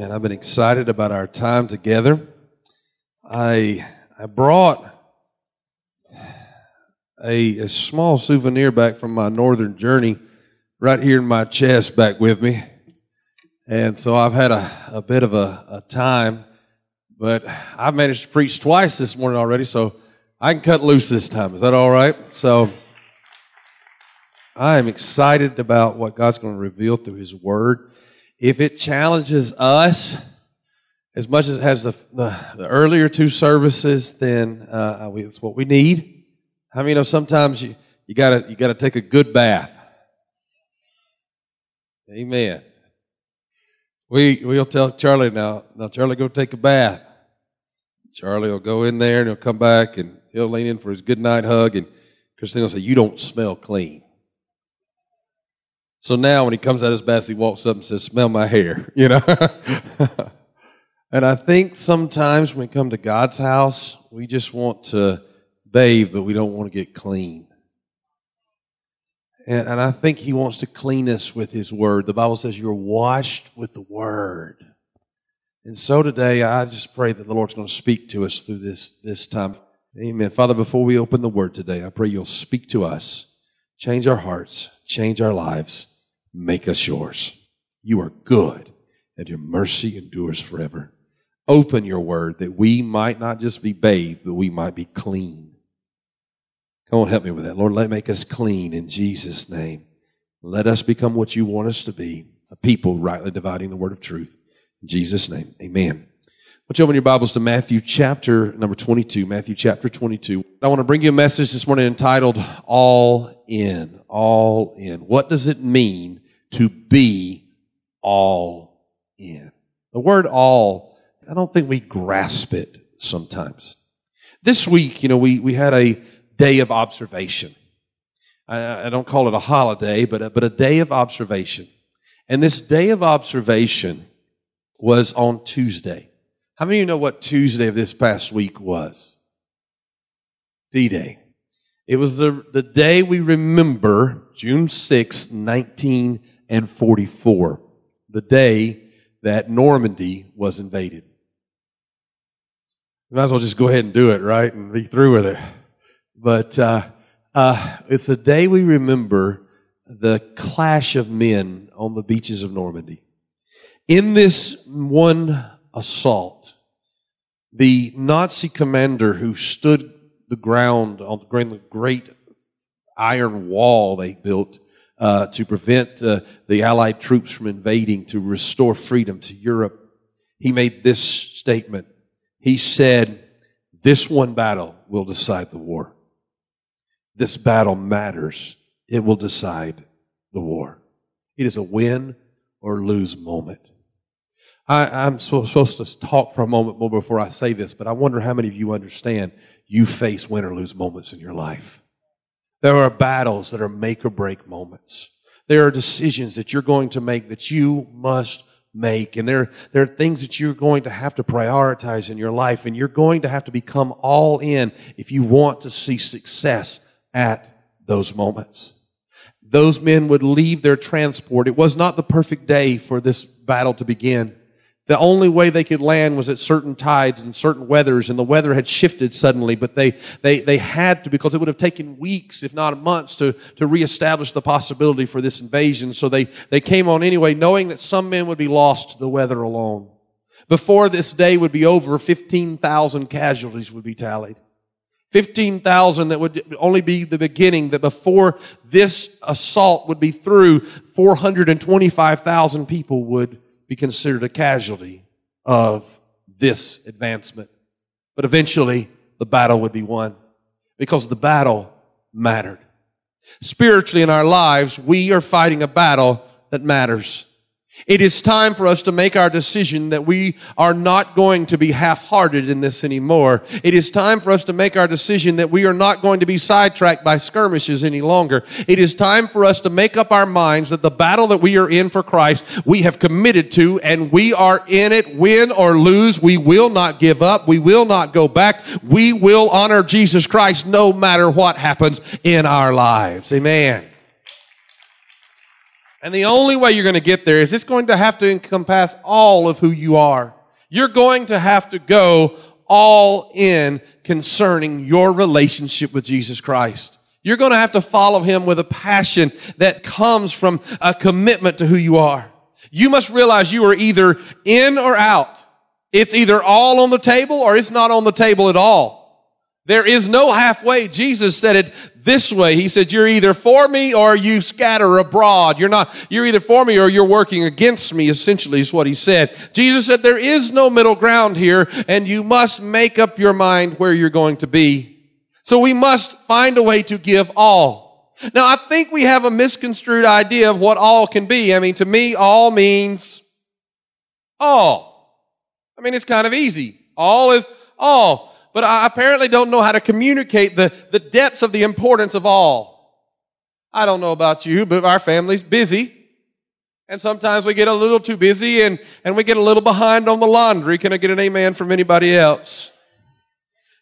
Man, I've been excited about our time together. I I brought a, a small souvenir back from my northern journey right here in my chest back with me. And so I've had a, a bit of a, a time, but I've managed to preach twice this morning already, so I can cut loose this time. Is that all right? So I am excited about what God's going to reveal through His Word if it challenges us as much as has the, the, the earlier two services, then uh, it's what we need. I mean, you know sometimes you, you gotta you gotta take a good bath? Amen. We we'll tell Charlie now. Now Charlie, go take a bath. Charlie will go in there and he'll come back and he'll lean in for his good night hug, and Christine will say, "You don't smell clean." So now when he comes out of his bath, he walks up and says, Smell my hair, you know? and I think sometimes when we come to God's house, we just want to bathe, but we don't want to get clean. And, and I think he wants to clean us with his word. The Bible says you're washed with the word. And so today, I just pray that the Lord's going to speak to us through this, this time. Amen. Father, before we open the word today, I pray you'll speak to us, change our hearts, change our lives make us yours. You are good, and your mercy endures forever. Open your word that we might not just be bathed, but we might be clean. Come on, help me with that. Lord, let make us clean in Jesus' name. Let us become what you want us to be, a people rightly dividing the word of truth. In Jesus' name, amen. Let's open your Bibles to Matthew chapter number 22. Matthew chapter 22. I want to bring you a message this morning entitled All In. All In. What does it mean to be all in? The word all, I don't think we grasp it sometimes. This week, you know, we, we had a day of observation. I, I don't call it a holiday, but a, but a day of observation. And this day of observation was on Tuesday. How many of you know what Tuesday of this past week was? D Day. It was the, the day we remember, June 6, 1944, the day that Normandy was invaded. Might as well just go ahead and do it, right? And be through with it. But uh, uh, it's the day we remember the clash of men on the beaches of Normandy. In this one assault, the Nazi commander who stood the ground on the great iron wall they built uh, to prevent uh, the Allied troops from invading, to restore freedom to Europe, he made this statement. He said, This one battle will decide the war. This battle matters. It will decide the war. It is a win or lose moment. I, am so, supposed to talk for a moment more before I say this, but I wonder how many of you understand you face win or lose moments in your life. There are battles that are make or break moments. There are decisions that you're going to make that you must make. And there, there are things that you're going to have to prioritize in your life. And you're going to have to become all in if you want to see success at those moments. Those men would leave their transport. It was not the perfect day for this battle to begin. The only way they could land was at certain tides and certain weathers, and the weather had shifted suddenly, but they, they, they had to because it would have taken weeks, if not months, to, to reestablish the possibility for this invasion. So they, they came on anyway, knowing that some men would be lost to the weather alone. Before this day would be over, 15,000 casualties would be tallied. 15,000 that would only be the beginning, that before this assault would be through, 425,000 people would be considered a casualty of this advancement. But eventually, the battle would be won because the battle mattered. Spiritually, in our lives, we are fighting a battle that matters. It is time for us to make our decision that we are not going to be half-hearted in this anymore. It is time for us to make our decision that we are not going to be sidetracked by skirmishes any longer. It is time for us to make up our minds that the battle that we are in for Christ, we have committed to and we are in it, win or lose. We will not give up. We will not go back. We will honor Jesus Christ no matter what happens in our lives. Amen. And the only way you're going to get there is it's going to have to encompass all of who you are. You're going to have to go all in concerning your relationship with Jesus Christ. You're going to have to follow him with a passion that comes from a commitment to who you are. You must realize you are either in or out. It's either all on the table or it's not on the table at all. There is no halfway. Jesus said it this way. He said, you're either for me or you scatter abroad. You're not, you're either for me or you're working against me, essentially is what he said. Jesus said, there is no middle ground here and you must make up your mind where you're going to be. So we must find a way to give all. Now I think we have a misconstrued idea of what all can be. I mean, to me, all means all. I mean, it's kind of easy. All is all but I apparently don't know how to communicate the, the depths of the importance of all. I don't know about you, but our family's busy. And sometimes we get a little too busy and, and we get a little behind on the laundry. Can I get an amen from anybody else?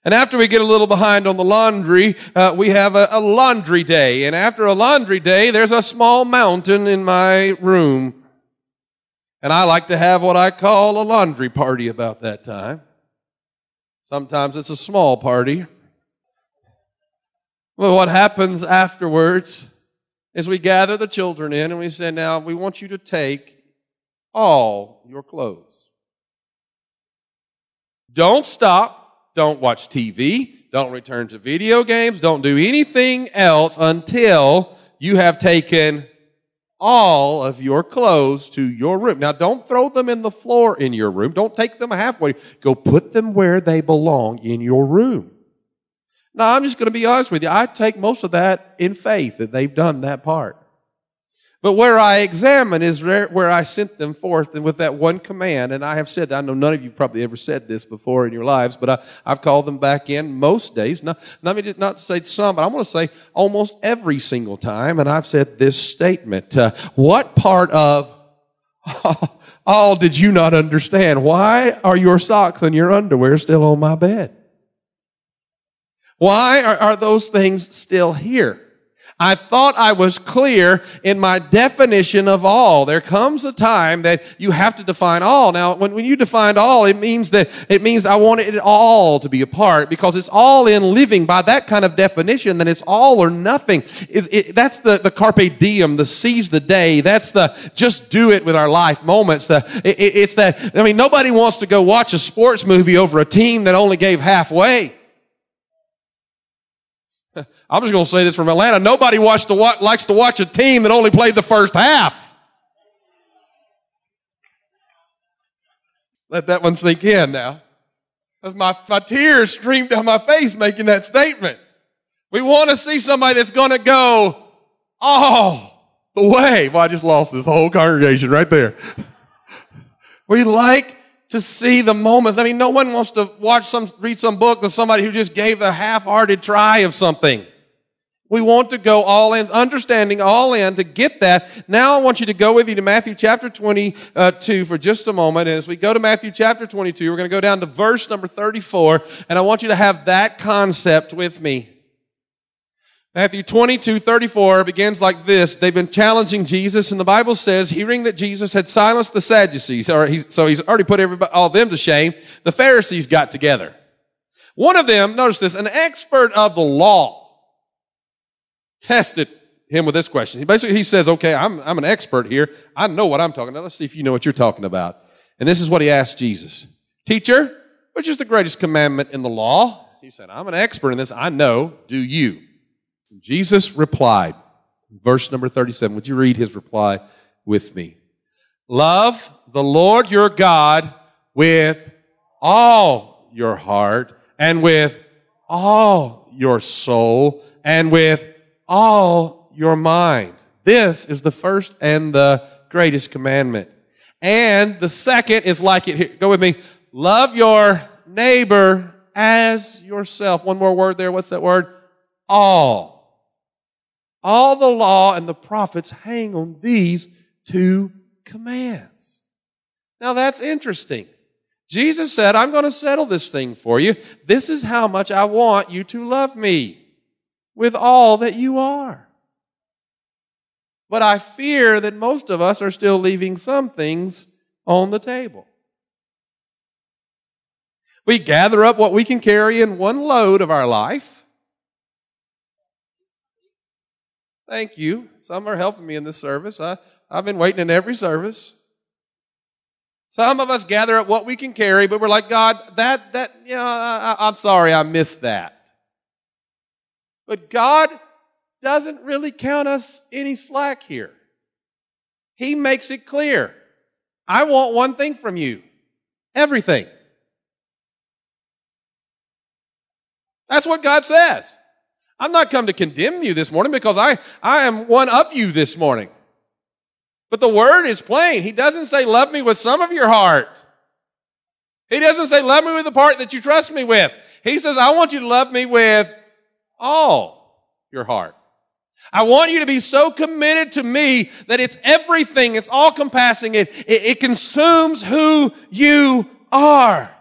And after we get a little behind on the laundry, uh, we have a, a laundry day. And after a laundry day, there's a small mountain in my room. And I like to have what I call a laundry party about that time. Sometimes it's a small party. But what happens afterwards is we gather the children in and we say, Now, we want you to take all your clothes. Don't stop. Don't watch TV. Don't return to video games. Don't do anything else until you have taken all of your clothes to your room. Now don't throw them in the floor in your room. Don't take them halfway. Go put them where they belong in your room. Now I'm just going to be honest with you. I take most of that in faith that they've done that part. But where I examine is where I sent them forth and with that one command. And I have said, that I know none of you probably ever said this before in your lives, but I, have called them back in most days. Not, not, not to say some, but I'm going to say almost every single time. And I've said this statement. Uh, what part of all did you not understand? Why are your socks and your underwear still on my bed? Why are, are those things still here? I thought I was clear in my definition of all. There comes a time that you have to define all. Now, when, when you define all, it means that it means I want it all to be a part because it's all in living by that kind of definition, then it's all or nothing. It, it, that's the, the carpe diem, the seize the day. That's the just do it with our life moments. The, it, it's that, I mean, nobody wants to go watch a sports movie over a team that only gave halfway. I'm just going to say this from Atlanta. Nobody to watch, likes to watch a team that only played the first half. Let that one sink in now. As my, my tears streamed down my face making that statement. We want to see somebody that's going to go all the way. Well, I just lost this whole congregation right there. we like to see the moments. I mean, no one wants to watch some, read some book of somebody who just gave a half-hearted try of something. We want to go all in, understanding all in to get that. Now I want you to go with me to Matthew chapter 22 uh, for just a moment. And as we go to Matthew chapter 22, we're going to go down to verse number 34. And I want you to have that concept with me. Matthew 22, 34 begins like this. They've been challenging Jesus, and the Bible says, hearing that Jesus had silenced the Sadducees, or he's, so he's already put everybody, all them to shame, the Pharisees got together. One of them, notice this, an expert of the law, tested him with this question. He basically he says, "Okay, I'm I'm an expert here. I know what I'm talking about. Let's see if you know what you're talking about." And this is what he asked Jesus: "Teacher, which is the greatest commandment in the law?" He said, "I'm an expert in this. I know. Do you?" And Jesus replied, verse number 37. Would you read his reply with me? Love the Lord your God with all your heart and with all your soul and with all your mind. This is the first and the greatest commandment. And the second is like it here. Go with me. Love your neighbor as yourself. One more word there. What's that word? All. All the law and the prophets hang on these two commands. Now that's interesting. Jesus said, I'm going to settle this thing for you. This is how much I want you to love me with all that you are. But I fear that most of us are still leaving some things on the table. We gather up what we can carry in one load of our life. Thank you. Some are helping me in this service. I, I've been waiting in every service. Some of us gather up what we can carry, but we're like, God, that, that, you know, I, I'm sorry, I missed that. But God doesn't really count us any slack here. He makes it clear. I want one thing from you. Everything. That's what God says. I'm not come to condemn you this morning because I, I am one of you this morning. But the word is plain. He doesn't say, love me with some of your heart. He doesn't say, love me with the part that you trust me with. He says, I want you to love me with all your heart. I want you to be so committed to me that it's everything. It's all compassing. It, it, it consumes who you are.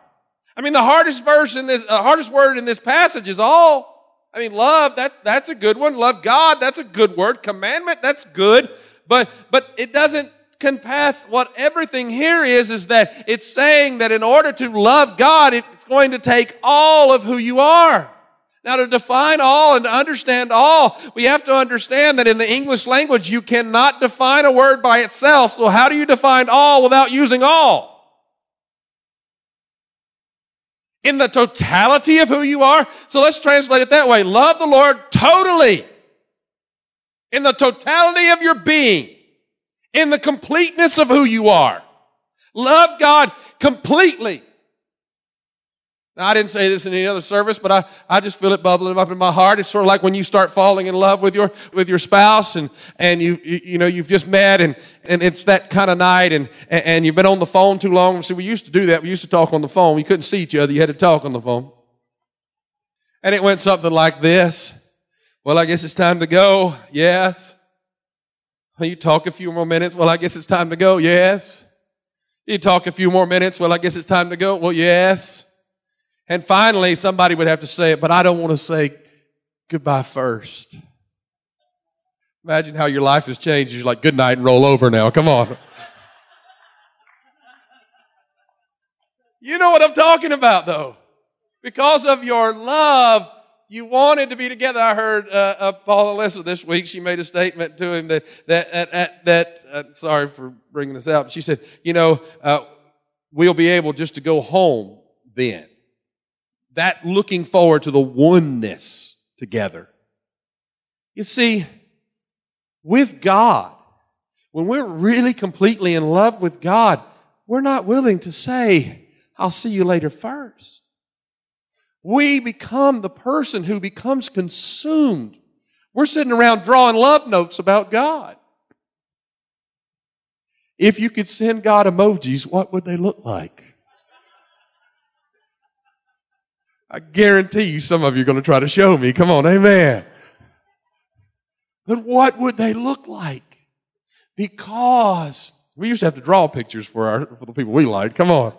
I mean, the hardest verse in this, uh, hardest word in this passage is all. I mean, love, that, that's a good one. Love God, that's a good word. Commandment, that's good. But, but it doesn't compass what everything here is, is that it's saying that in order to love God, it's going to take all of who you are. Now, to define all and to understand all, we have to understand that in the English language, you cannot define a word by itself. So, how do you define all without using all? In the totality of who you are. So, let's translate it that way love the Lord totally in the totality of your being, in the completeness of who you are. Love God completely. Now, I didn't say this in any other service, but I, I just feel it bubbling up in my heart. It's sort of like when you start falling in love with your, with your spouse and, and you, you, you know, you've just met and, and it's that kind of night and, and you've been on the phone too long. See, we used to do that. We used to talk on the phone. We couldn't see each other. You had to talk on the phone. And it went something like this. Well, I guess it's time to go. Yes. You talk a few more minutes. Well, I guess it's time to go. Yes. You talk a few more minutes. Well, I guess it's time to go. Well, yes. And finally, somebody would have to say it, but I don't want to say goodbye first. Imagine how your life has changed. You're like, good night and roll over now. Come on. You know what I'm talking about, though. Because of your love you wanted to be together. I heard uh, uh, Paula Alyssa this week. She made a statement to him that that that, that uh, sorry for bringing this out. She said, "You know, uh, we'll be able just to go home then." That looking forward to the oneness together. You see, with God, when we're really completely in love with God, we're not willing to say, "I'll see you later first we become the person who becomes consumed. We're sitting around drawing love notes about God. If you could send God emojis, what would they look like? I guarantee you some of you are going to try to show me. Come on, amen. But what would they look like? Because we used to have to draw pictures for our for the people we liked. Come on.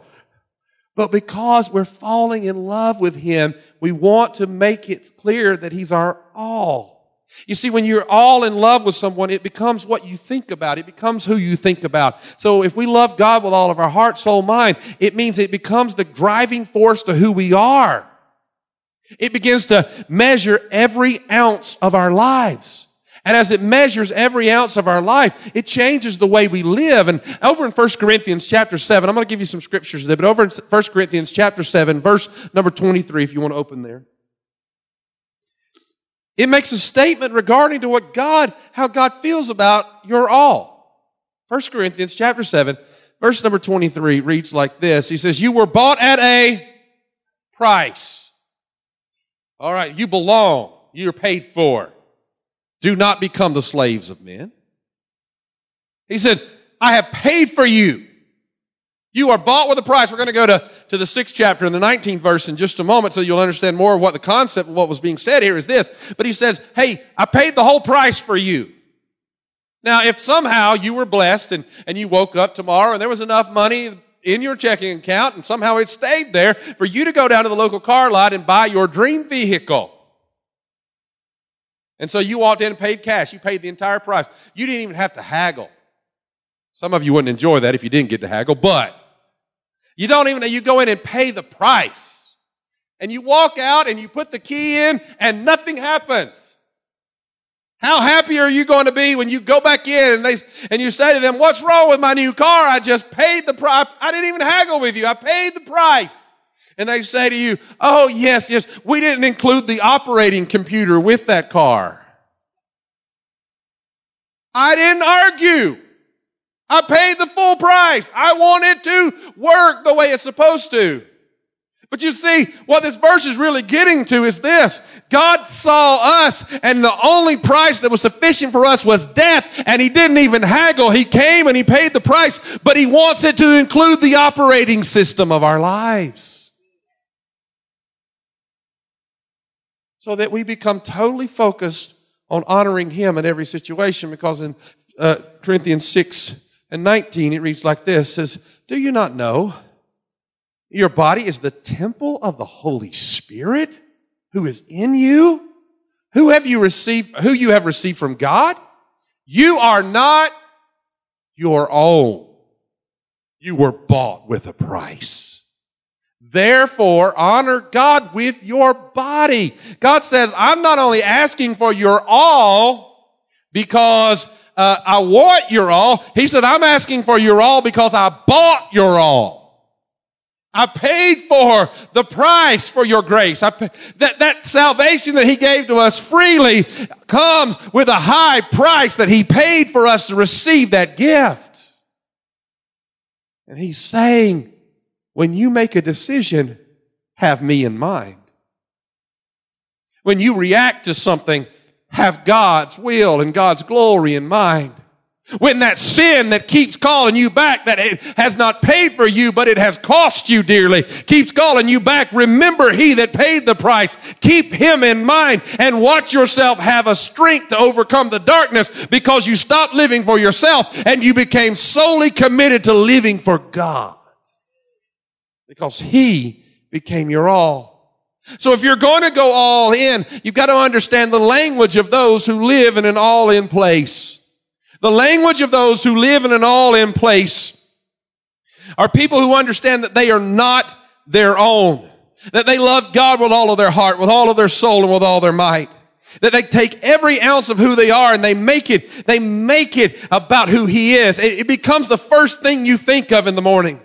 But because we're falling in love with Him, we want to make it clear that He's our all. You see, when you're all in love with someone, it becomes what you think about. It becomes who you think about. So if we love God with all of our heart, soul, mind, it means it becomes the driving force to who we are. It begins to measure every ounce of our lives. And as it measures every ounce of our life, it changes the way we live. And over in 1 Corinthians chapter 7, I'm going to give you some scriptures there, but over in 1 Corinthians chapter 7, verse number 23, if you want to open there. It makes a statement regarding to what God, how God feels about your all. 1 Corinthians chapter 7, verse number 23 reads like this. He says, You were bought at a price. All right, you belong. You're paid for. Do not become the slaves of men. He said, I have paid for you. You are bought with a price. We're going to go to, to the sixth chapter and the 19th verse in just a moment so you'll understand more of what the concept of what was being said here is this. But he says, Hey, I paid the whole price for you. Now, if somehow you were blessed and, and you woke up tomorrow and there was enough money in your checking account and somehow it stayed there for you to go down to the local car lot and buy your dream vehicle. And so you walked in and paid cash. You paid the entire price. You didn't even have to haggle. Some of you wouldn't enjoy that if you didn't get to haggle, but you don't even, know you go in and pay the price. And you walk out and you put the key in and nothing happens. How happy are you going to be when you go back in and they, and you say to them, what's wrong with my new car? I just paid the price. I didn't even haggle with you. I paid the price. And they say to you, oh yes, yes, we didn't include the operating computer with that car. I didn't argue. I paid the full price. I want it to work the way it's supposed to. But you see, what this verse is really getting to is this. God saw us and the only price that was sufficient for us was death and he didn't even haggle. He came and he paid the price, but he wants it to include the operating system of our lives. So that we become totally focused on honoring him in every situation because in uh, Corinthians 6 and 19 it reads like this, says, do you not know your body is the temple of the Holy Spirit who is in you. Who have you received, who you have received from God? You are not your own. You were bought with a price. Therefore, honor God with your body. God says, I'm not only asking for your all because uh, I want your all. He said, I'm asking for your all because I bought your all. I paid for the price for your grace. That, that salvation that He gave to us freely comes with a high price that He paid for us to receive that gift. And He's saying, when you make a decision, have me in mind. When you react to something, have God's will and God's glory in mind. When that sin that keeps calling you back, that it has not paid for you, but it has cost you dearly, keeps calling you back, remember he that paid the price. Keep him in mind and watch yourself have a strength to overcome the darkness because you stopped living for yourself and you became solely committed to living for God. Because he became your all. So if you're going to go all in, you've got to understand the language of those who live in an all in place. The language of those who live in an all in place are people who understand that they are not their own. That they love God with all of their heart, with all of their soul, and with all their might. That they take every ounce of who they are and they make it, they make it about who He is. It, it becomes the first thing you think of in the morning.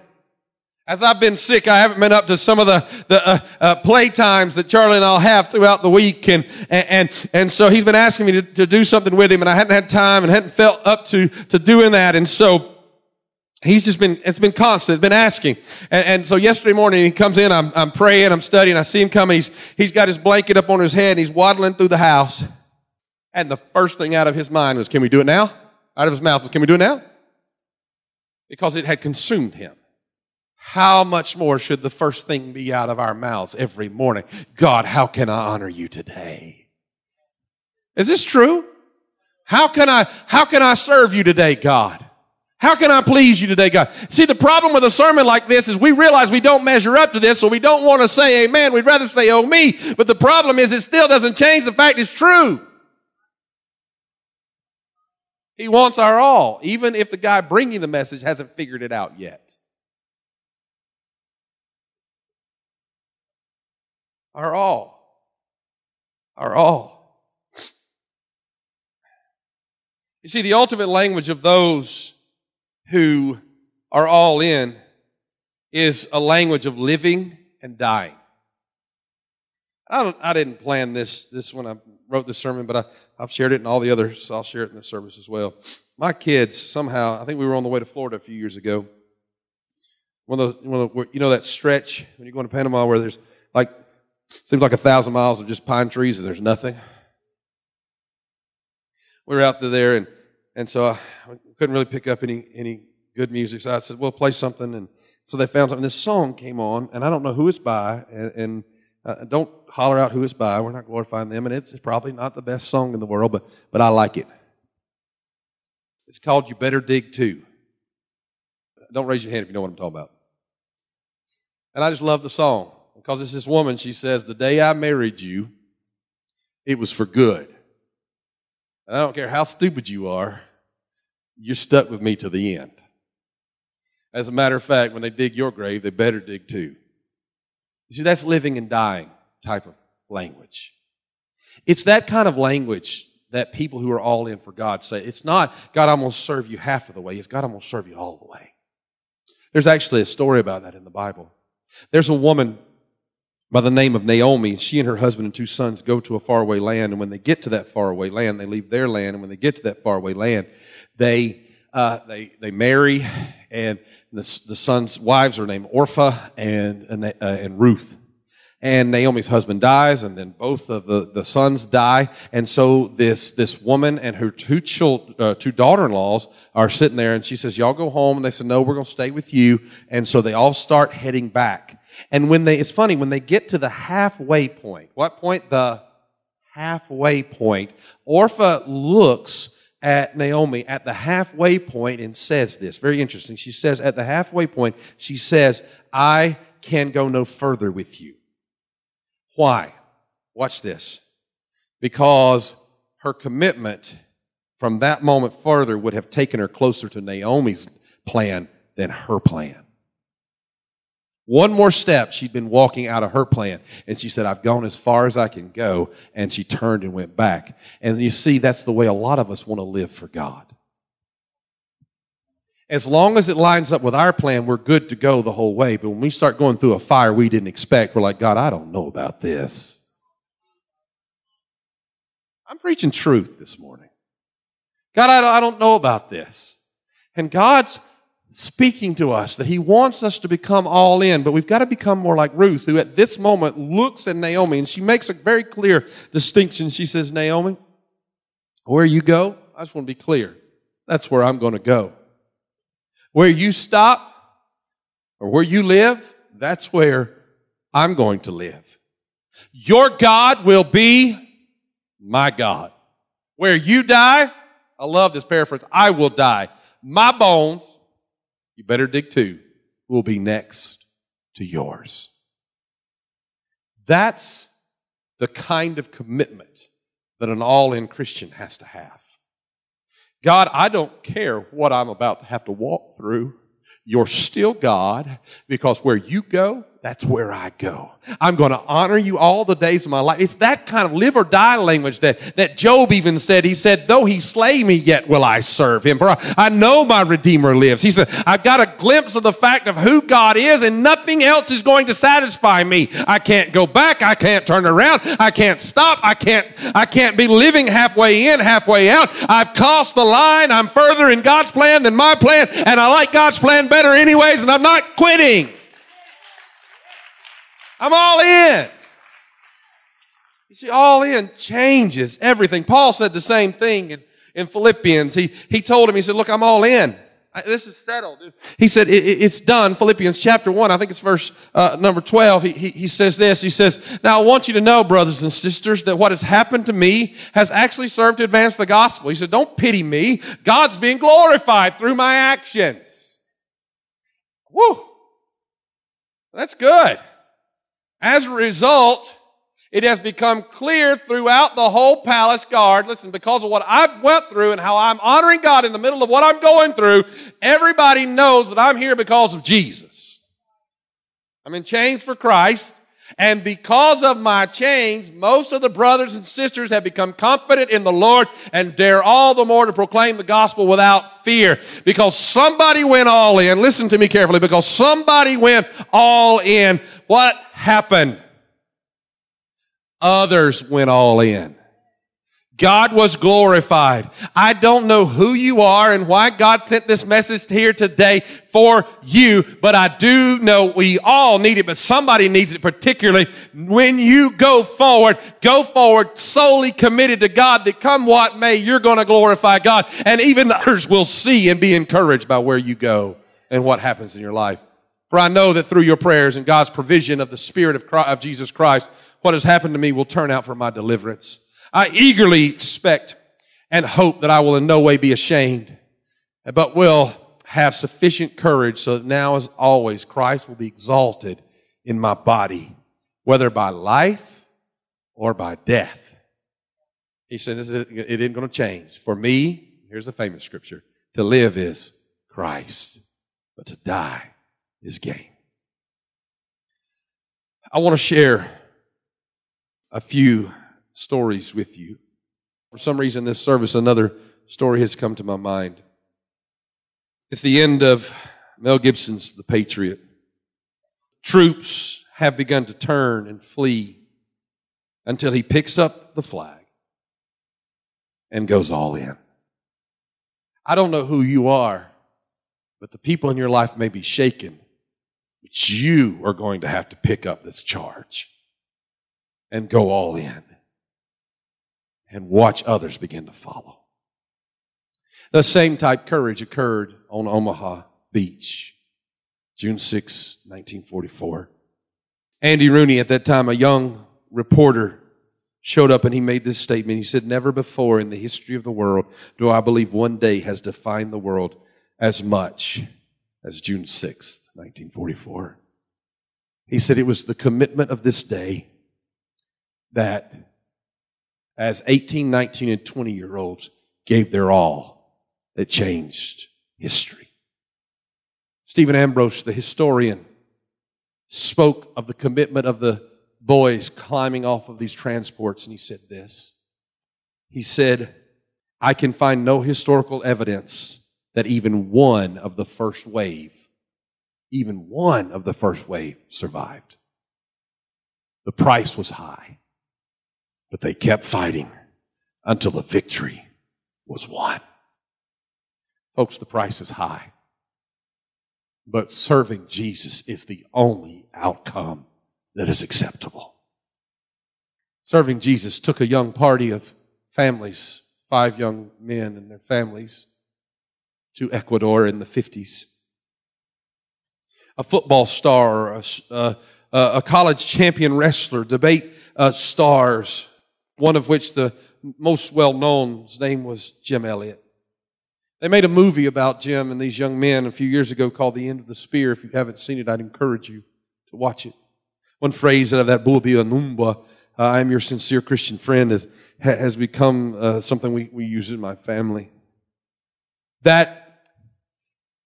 As I've been sick, I haven't been up to some of the, the uh, uh, play times that Charlie and I'll have throughout the week. And, and, and so he's been asking me to, to do something with him and I hadn't had time and hadn't felt up to, to doing that. And so he's just been, it's been constant, been asking. And, and so yesterday morning he comes in, I'm, I'm praying, I'm studying, I see him coming. He's, he's got his blanket up on his head and he's waddling through the house. And the first thing out of his mind was, can we do it now? Out of his mouth was, can we do it now? Because it had consumed him how much more should the first thing be out of our mouths every morning? God, how can I honor you today? Is this true? How can I, how can I serve you today, God? How can I please you today, God? See, the problem with a sermon like this is we realize we don't measure up to this, so we don't want to say amen. We'd rather say, oh me. But the problem is it still doesn't change the fact it's true. He wants our all, even if the guy bringing the message hasn't figured it out yet. Our all. Our all. You see, the ultimate language of those who are all in is a language of living and dying. I, I didn't plan this, this when I wrote this sermon, but I, I've shared it in all the others, so I'll share it in the service as well. My kids, somehow, I think we were on the way to Florida a few years ago. One of one of the, you know that stretch when you go into Panama where there's like Seems like a thousand miles of just pine trees and there's nothing. We were out there and, and so I couldn't really pick up any, any good music. So I said, well, play something. And, So they found something. This song came on, and I don't know who it's by, and, and uh, don't holler out who it's by. We're not glorifying them, and it's probably not the best song in the world, but, but I like it. It's called You Better Dig Two. Don't raise your hand if you know what I'm talking about. And I just love the song because it's this woman, she says, The day I married you, it was for good. I don't care how stupid you are, you're stuck with me to the end. As a matter of fact, when they dig your grave, they better dig two. You see, that's living and dying type of language. It's that kind of language that people who are all in for God say. It's not, God, I'm going to serve you half of the way. It's, God, I'm going to serve you all the way. There's actually a story about that in the Bible. There's a woman by the name of Naomi. She and her husband and two sons go to a faraway land. And when they get to that faraway land, they leave their land. And when they get to that faraway land, they, uh, they, they marry. And the, the sons' wives are named Orpha and, and, uh, and Ruth and Naomi's husband dies, and then both of the, the sons die. And so this, this woman and her two children, uh, two daughter-in-laws are sitting there, and she says, y'all go home. And they said, no, we're going to stay with you. And so they all start heading back. And when they, it's funny, when they get to the halfway point, what point? The halfway point, Orpha looks at Naomi at the halfway point and says this. Very interesting. She says, at the halfway point, she says, I can go no further with you. Why? Watch this. Because her commitment from that moment further would have taken her closer to Naomi's plan than her plan. One more step, she'd been walking out of her plan. And she said, I've gone as far as I can go. And she turned and went back. And you see, that's the way a lot of us want to live for God. As long as it lines up with our plan, we're good to go the whole way. But when we start going through a fire we didn't expect, we're like, God, I don't know about this. I'm preaching truth this morning. God, I don't know about this. And God's speaking to us that He wants us to become all in, but we've got to become more like Ruth, who at this moment looks at Naomi and she makes a very clear distinction. She says, Naomi, where you go, I just want to be clear. That's where I'm going to go. Where you stop or where you live, that's where I'm going to live. Your God will be my God. Where you die, I love this paraphrase, I will die. My bones, you better dig two, will be next to yours. That's the kind of commitment that an all in Christian has to have. God, I don't care what I'm about to have to walk through. You're still God because where you go, that's where I go. I'm going to honor you all the days of my life. It's that kind of live or die language that, that Job even said. He said, though he slay me, yet will I serve him. For I, I know my Redeemer lives. He said, I've got a glimpse of the fact of who God is and nothing else is going to satisfy me. I can't go back. I can't turn around. I can't stop. I can't, I can't be living halfway in, halfway out. I've crossed the line. I'm further in God's plan than my plan and I like God's plan better anyways and I'm not quitting. I'm all in. You see, all in changes everything. Paul said the same thing in, in Philippians. He, he told him, he said, look, I'm all in. I, this is settled. He said, it, it's done. Philippians chapter 1, I think it's verse uh, number 12. He, he, he says this. He says, Now I want you to know, brothers and sisters, that what has happened to me has actually served to advance the gospel. He said, Don't pity me. God's being glorified through my actions. Woo! That's good. As a result, it has become clear throughout the whole palace guard. Listen, because of what I've went through and how I'm honoring God in the middle of what I'm going through, everybody knows that I'm here because of Jesus. I'm in chains for Christ. And because of my chains, most of the brothers and sisters have become confident in the Lord and dare all the more to proclaim the gospel without fear. Because somebody went all in. Listen to me carefully. Because somebody went all in. What happened? Others went all in. God was glorified. I don't know who you are and why God sent this message here today for you, but I do know we all need it, but somebody needs it particularly. When you go forward, go forward solely committed to God that come what may, you're going to glorify God and even others will see and be encouraged by where you go and what happens in your life. For I know that through your prayers and God's provision of the Spirit of, Christ, of Jesus Christ, what has happened to me will turn out for my deliverance. I eagerly expect and hope that I will in no way be ashamed, but will have sufficient courage so that now as always Christ will be exalted in my body, whether by life or by death. He said, "This it isn't going to change. For me, here's the famous scripture, to live is Christ, but to die is gain. I want to share a few stories with you. For some reason, this service, another story has come to my mind. It's the end of Mel Gibson's The Patriot. Troops have begun to turn and flee until he picks up the flag and goes all in. I don't know who you are, but the people in your life may be shaken, but you are going to have to pick up this charge and go all in and watch others begin to follow. The same type courage occurred on Omaha Beach, June 6, 1944. Andy Rooney, at that time a young reporter, showed up and he made this statement. He said, Never before in the history of the world do I believe one day has defined the world as much as June 6th, 1944. He said it was the commitment of this day that as 18, 19, and 20 year olds gave their all that changed history. Stephen Ambrose, the historian, spoke of the commitment of the boys climbing off of these transports, and he said this. He said, I can find no historical evidence that even one of the first wave, even one of the first wave survived. The price was high. But they kept fighting until the victory was won. Folks, the price is high. But serving Jesus is the only outcome that is acceptable. Serving Jesus took a young party of families, five young men and their families, to Ecuador in the 50s. A football star, a, a, a college champion wrestler, debate uh, stars, one of which the most well known, his name was Jim Elliot. They made a movie about Jim and these young men a few years ago called The End of the Spear. If you haven't seen it, I'd encourage you to watch it. One phrase out of that Bulbia Numba, uh, I am your sincere Christian friend, has, has become uh, something we, we use in my family. That,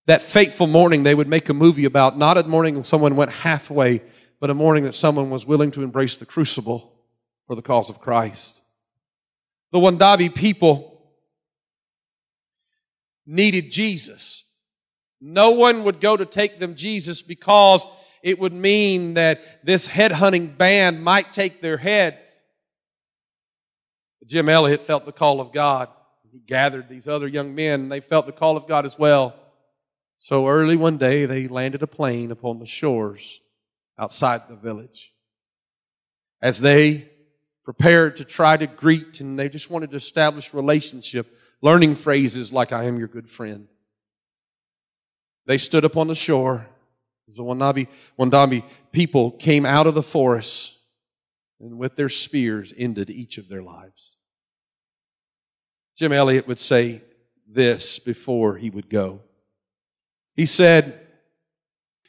that fateful morning, they would make a movie about not a morning when someone went halfway, but a morning that someone was willing to embrace the crucible for the cause of Christ. The Wandaabe people needed Jesus. No one would go to take them Jesus because it would mean that this headhunting band might take their heads. Jim Elliot felt the call of God. He gathered these other young men, and they felt the call of God as well. So early one day, they landed a plane upon the shores outside the village. As they prepared to try to greet and they just wanted to establish relationship, learning phrases like, I am your good friend. They stood up on the shore the Wandaabe, Wandaabe people came out of the forest and with their spears ended each of their lives. Jim Elliot would say this before he would go. He said,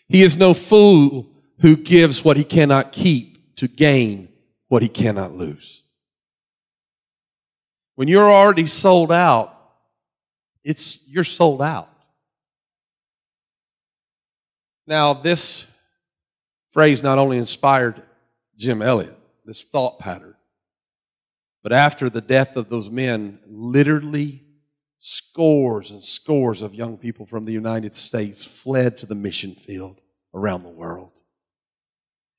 He is no fool who gives what he cannot keep to gain what he cannot lose. When you're already sold out, it's, you're sold out. Now, this phrase not only inspired Jim Elliot, this thought pattern, but after the death of those men, literally scores and scores of young people from the United States fled to the mission field around the world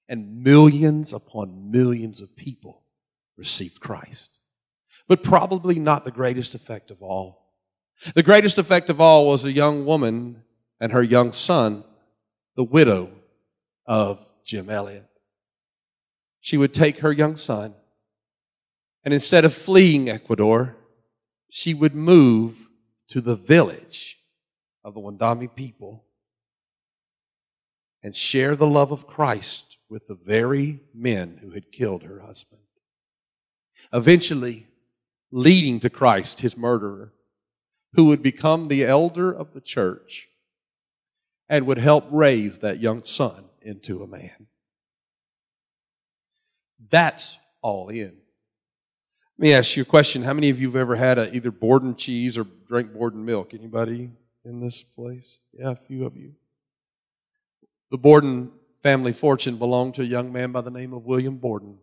and millions upon millions of people received Christ. But probably not the greatest effect of all. The greatest effect of all was a young woman and her young son, the widow of Jim Elliot. She would take her young son, and instead of fleeing Ecuador, she would move to the village of the Wandaabe people and share the love of Christ with the very men who had killed her husband. Eventually, leading to Christ, his murderer, who would become the elder of the church and would help raise that young son into a man. That's all in. Let me ask you a question. How many of you have ever had a, either Borden cheese or drank Borden milk? Anybody in this place? Yeah, a few of you. The Borden family fortune belonged to a young man by the name of William Borden.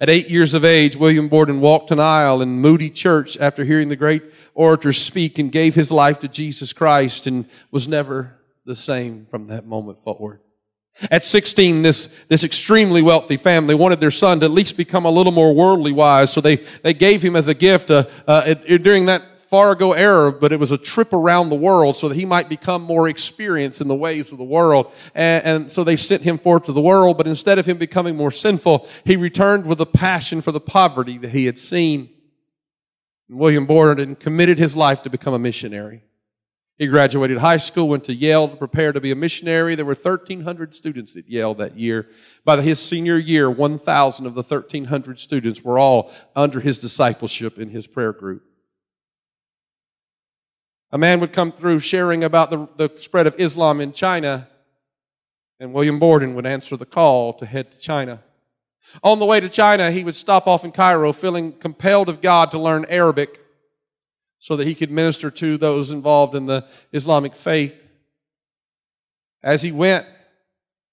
At eight years of age, William Borden walked an aisle in Moody Church after hearing the great orator speak and gave his life to Jesus Christ and was never the same from that moment forward. At 16, this, this extremely wealthy family wanted their son to at least become a little more worldly wise, so they, they gave him as a gift uh, uh, during that far ago era, but it was a trip around the world so that he might become more experienced in the ways of the world. And, and so they sent him forth to the world, but instead of him becoming more sinful, he returned with a passion for the poverty that he had seen. William Borden committed his life to become a missionary. He graduated high school, went to Yale to prepare to be a missionary. There were 1,300 students at Yale that year. By his senior year, 1,000 of the 1,300 students were all under his discipleship in his prayer group. A man would come through sharing about the, the spread of Islam in China, and William Borden would answer the call to head to China. On the way to China, he would stop off in Cairo feeling compelled of God to learn Arabic so that he could minister to those involved in the Islamic faith. As he went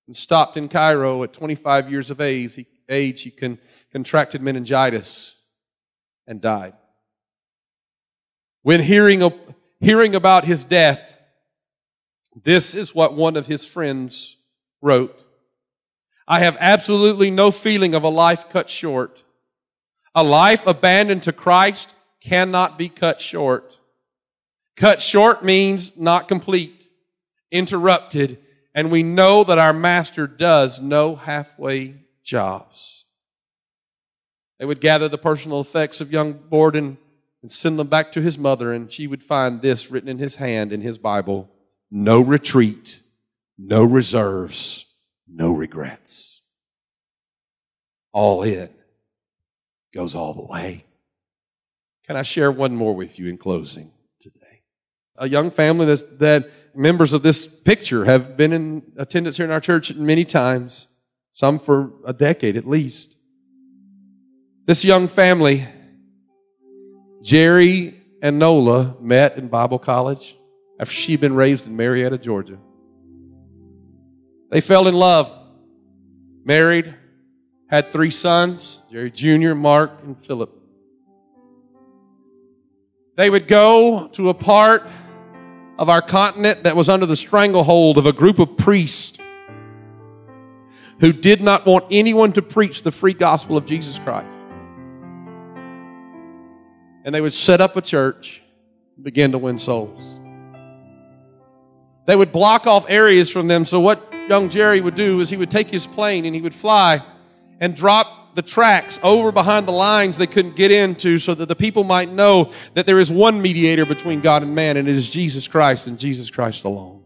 and stopped in Cairo at 25 years of age, he, age, he con, contracted meningitis and died. When hearing, hearing about his death, this is what one of his friends wrote. I have absolutely no feeling of a life cut short. A life abandoned to Christ cannot be cut short. Cut short means not complete, interrupted, and we know that our master does no halfway jobs. They would gather the personal effects of young Borden and send them back to his mother, and she would find this written in his hand in his Bible no retreat, no reserves, no regrets. All in goes all the way. Can I share one more with you in closing today? A young family that members of this picture have been in attendance here in our church many times, some for a decade at least. This young family, Jerry and Nola, met in Bible college after she'd been raised in Marietta, Georgia. They fell in love, married, had three sons Jerry Jr., Mark, and Philip. They would go to a part of our continent that was under the stranglehold of a group of priests who did not want anyone to preach the free gospel of Jesus Christ. And they would set up a church, begin to win souls. They would block off areas from them. So, what young Jerry would do is he would take his plane and he would fly and drop the tracks over behind the lines they couldn't get into so that the people might know that there is one mediator between God and man, and it is Jesus Christ and Jesus Christ alone.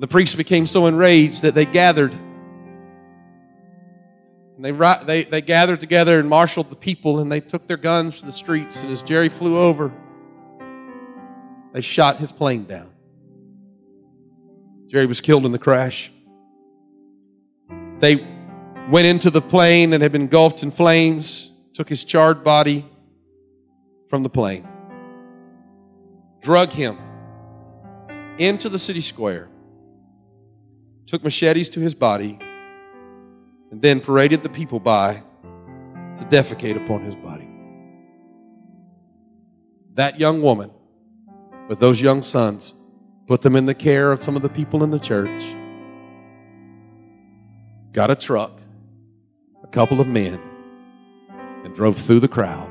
The priests became so enraged that they gathered. And they, they, they gathered together and marshaled the people, and they took their guns to the streets. And as Jerry flew over, they shot his plane down. Jerry was killed in the crash. They went into the plane that had been engulfed in flames, took his charred body from the plane, drug him into the city square, took machetes to his body, and then paraded the people by to defecate upon his body. That young woman with those young sons put them in the care of some of the people in the church, got a truck, a couple of men and drove through the crowd,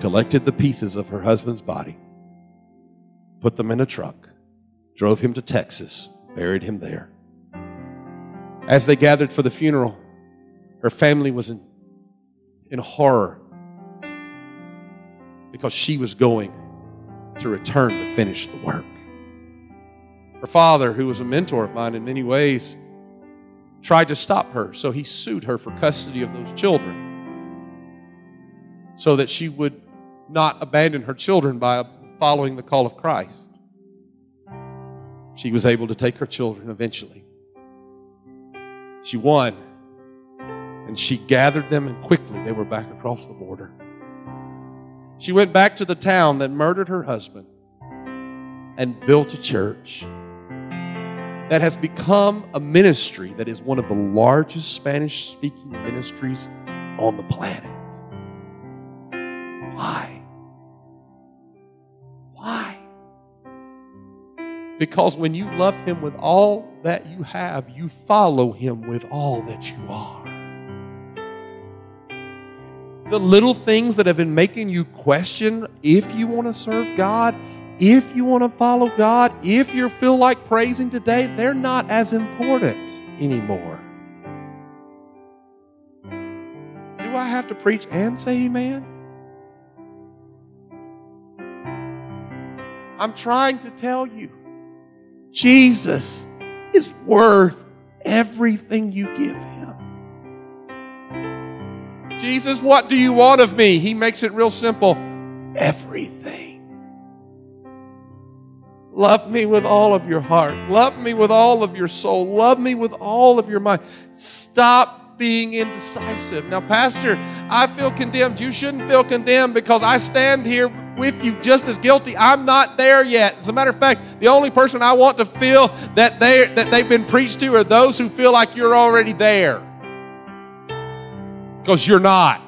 collected the pieces of her husband's body, put them in a truck, drove him to Texas, buried him there. As they gathered for the funeral, her family was in, in horror because she was going to return to finish the work. Her father, who was a mentor of mine in many ways, tried to stop her, so he sued her for custody of those children so that she would not abandon her children by following the call of Christ. She was able to take her children eventually. She won, and she gathered them, and quickly they were back across the border. She went back to the town that murdered her husband and built a church that has become a ministry that is one of the largest Spanish speaking ministries on the planet. Why? Because when you love Him with all that you have, you follow Him with all that you are. The little things that have been making you question if you want to serve God if you want to follow God, if you feel like praising today, they're not as important anymore. Do I have to preach and say amen? I'm trying to tell you, Jesus is worth everything you give him. Jesus, what do you want of me? He makes it real simple everything. Love me with all of your heart. Love me with all of your soul. Love me with all of your mind. Stop being indecisive. Now, Pastor, I feel condemned. You shouldn't feel condemned because I stand here with you just as guilty. I'm not there yet. As a matter of fact, the only person I want to feel that they that they've been preached to are those who feel like you're already there. Because you're not.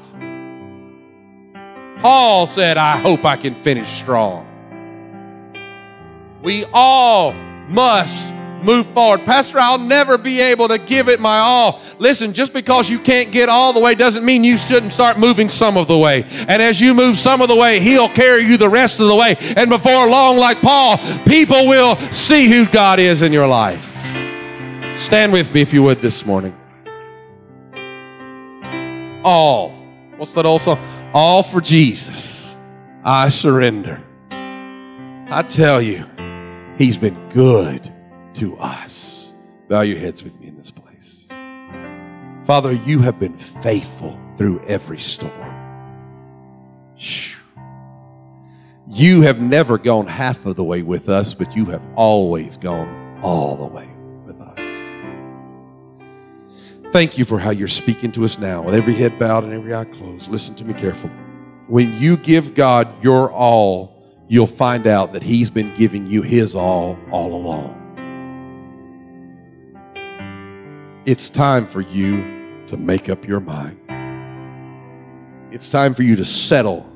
Paul said, I hope I can finish strong. We all must move forward. Pastor, I'll never be able to give it my all. Listen, just because you can't get all the way doesn't mean you shouldn't start moving some of the way. And as you move some of the way, He'll carry you the rest of the way. And before long, like Paul, people will see who God is in your life. Stand with me if you would this morning. All. What's that old song? All for Jesus. I surrender. I tell you, He's been good to us. Bow your heads with me in this place. Father, you have been faithful through every storm. You have never gone half of the way with us, but you have always gone all the way with us. Thank you for how you're speaking to us now with every head bowed and every eye closed. Listen to me carefully. When you give God your all, you'll find out that He's been giving you His all all along. It's time for you to make up your mind. It's time for you to settle.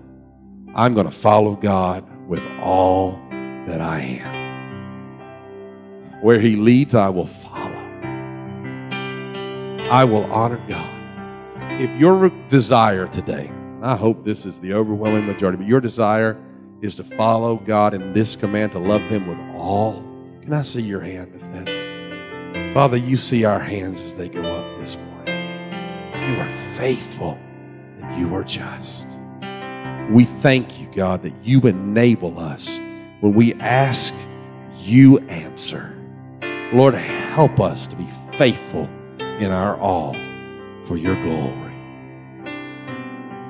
I'm going to follow God with all that I am. Where He leads, I will follow. I will honor God. If your desire today, I hope this is the overwhelming majority, but your desire is to follow God in this command to love Him with all. Can I see your hand if that's. Father, you see our hands as they go up this morning. You are faithful and you are just. We thank you, God, that you enable us. When we ask, you answer. Lord, help us to be faithful in our all for your glory.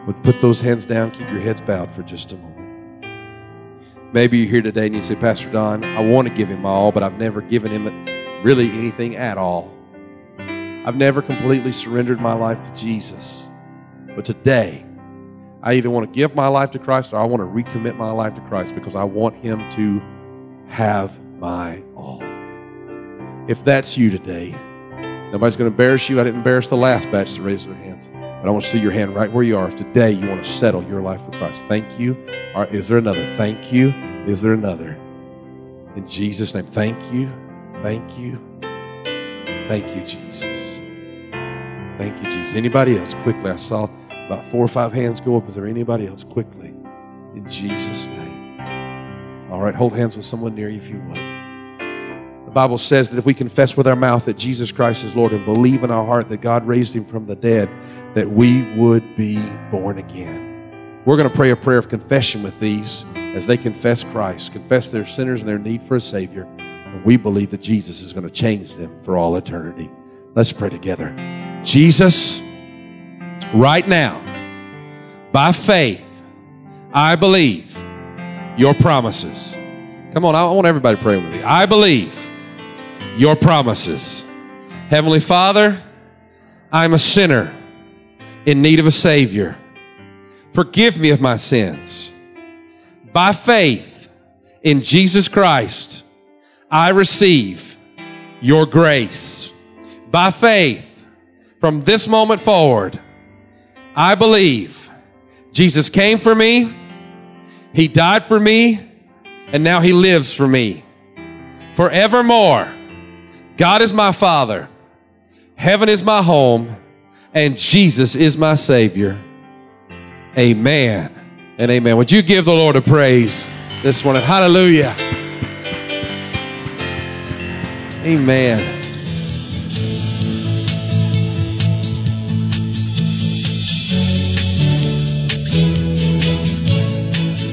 With put those hands down, keep your heads bowed for just a moment. Maybe you're here today and you say, Pastor Don, I want to give him my all, but I've never given him really anything at all. I've never completely surrendered my life to Jesus. But today, I either want to give my life to Christ or I want to recommit my life to Christ because I want Him to have my all. If that's you today, nobody's going to embarrass you. I didn't embarrass the last batch to raise their hands. But I want to see your hand right where you are. If today you want to settle your life for Christ, thank you. Or is there another? Thank you. Is there another? In Jesus' name, thank you. Thank you. Thank you, Jesus. Thank you, Jesus. Anybody else? Quickly, I saw about four or five hands go up. Is there anybody else? Quickly. In Jesus' name. All right, hold hands with someone near you if you would. The Bible says that if we confess with our mouth that Jesus Christ is Lord and believe in our heart that God raised him from the dead, that we would be born again. We're going to pray a prayer of confession with these as they confess Christ, confess their sinners and their need for a Savior. We believe that Jesus is going to change them for all eternity. Let's pray together. Jesus, right now, by faith, I believe your promises. Come on, I want everybody to pray with me. I believe your promises. Heavenly Father, I'm a sinner in need of a Savior. Forgive me of my sins. By faith in Jesus Christ, I receive your grace. By faith, from this moment forward, I believe Jesus came for me, He died for me, and now He lives for me. Forevermore, God is my Father, heaven is my home, and Jesus is my Savior. Amen and amen. Would you give the Lord a praise this morning? Hallelujah. Amen.